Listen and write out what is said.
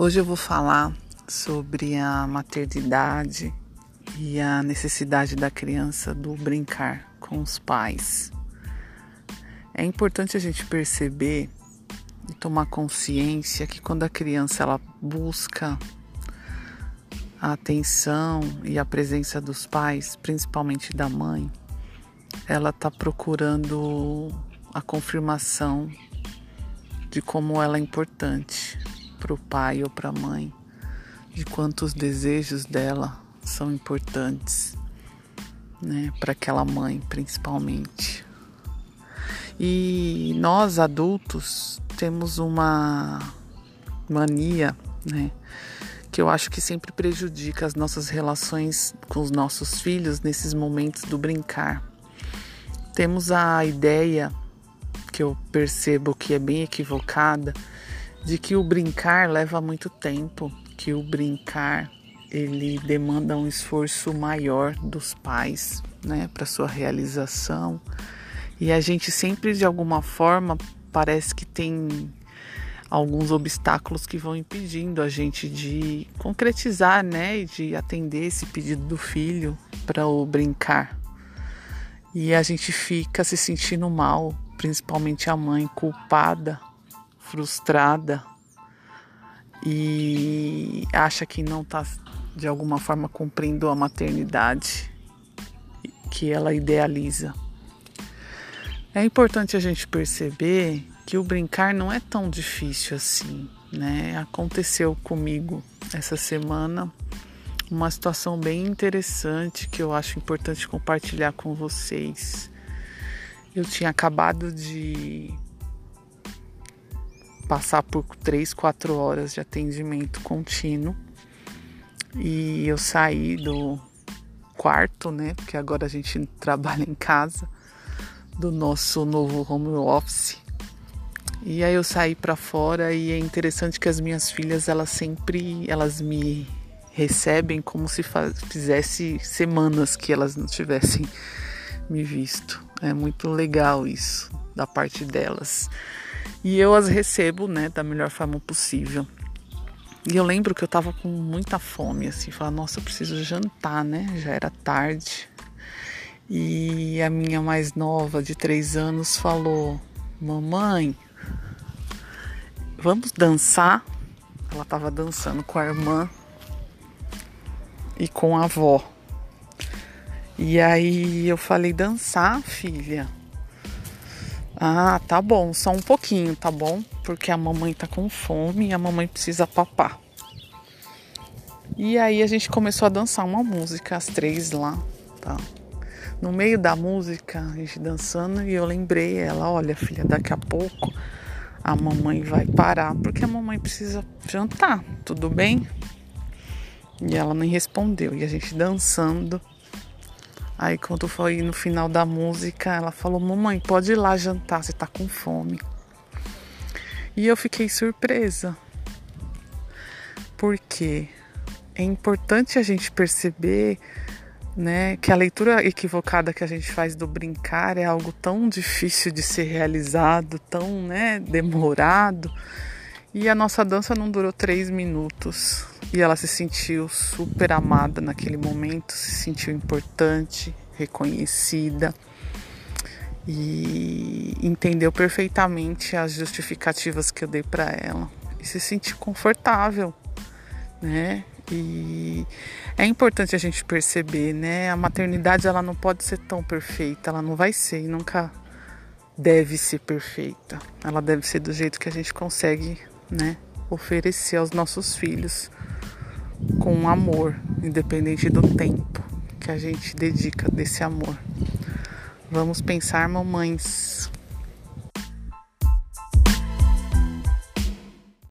Hoje eu vou falar sobre a maternidade e a necessidade da criança do brincar com os pais. É importante a gente perceber e tomar consciência que quando a criança ela busca a atenção e a presença dos pais, principalmente da mãe, ela está procurando a confirmação de como ela é importante para o pai ou para a mãe, de quantos desejos dela são importantes, né, para aquela mãe principalmente. E nós adultos temos uma mania, né, que eu acho que sempre prejudica as nossas relações com os nossos filhos nesses momentos do brincar. Temos a ideia que eu percebo que é bem equivocada de que o brincar leva muito tempo, que o brincar ele demanda um esforço maior dos pais, né, para sua realização. E a gente sempre de alguma forma parece que tem alguns obstáculos que vão impedindo a gente de concretizar, né, e de atender esse pedido do filho para o brincar. E a gente fica se sentindo mal, principalmente a mãe culpada frustrada e acha que não está de alguma forma cumprindo a maternidade que ela idealiza. É importante a gente perceber que o brincar não é tão difícil assim, né? Aconteceu comigo essa semana uma situação bem interessante que eu acho importante compartilhar com vocês. Eu tinha acabado de passar por três, quatro horas de atendimento contínuo. E eu saí do quarto, né? Porque agora a gente trabalha em casa, do nosso novo home office. E aí eu saí para fora e é interessante que as minhas filhas, elas sempre, elas me recebem como se fizesse semanas que elas não tivessem me visto. É muito legal isso da parte delas. E eu as recebo, né, da melhor forma possível. E eu lembro que eu tava com muita fome, assim, falar, nossa, eu preciso jantar, né? Já era tarde. E a minha mais nova, de três anos, falou: Mamãe, vamos dançar? Ela tava dançando com a irmã e com a avó. E aí eu falei: Dançar, filha? Ah, tá bom, só um pouquinho, tá bom? Porque a mamãe tá com fome e a mamãe precisa papar. E aí a gente começou a dançar uma música, as três lá, tá? No meio da música, a gente dançando e eu lembrei ela, olha filha, daqui a pouco a mamãe vai parar porque a mamãe precisa jantar, tudo bem? E ela nem respondeu e a gente dançando Aí quando foi no final da música, ela falou: "Mamãe, pode ir lá jantar, você tá com fome". E eu fiquei surpresa. Porque é importante a gente perceber, né, que a leitura equivocada que a gente faz do brincar é algo tão difícil de ser realizado, tão, né, demorado. E a nossa dança não durou três minutos. E ela se sentiu super amada naquele momento, se sentiu importante, reconhecida e entendeu perfeitamente as justificativas que eu dei para ela e se sentiu confortável, né? E é importante a gente perceber, né? A maternidade ela não pode ser tão perfeita, ela não vai ser e nunca deve ser perfeita. Ela deve ser do jeito que a gente consegue, né, oferecer aos nossos filhos com amor, independente do tempo que a gente dedica desse amor. Vamos pensar, mamães,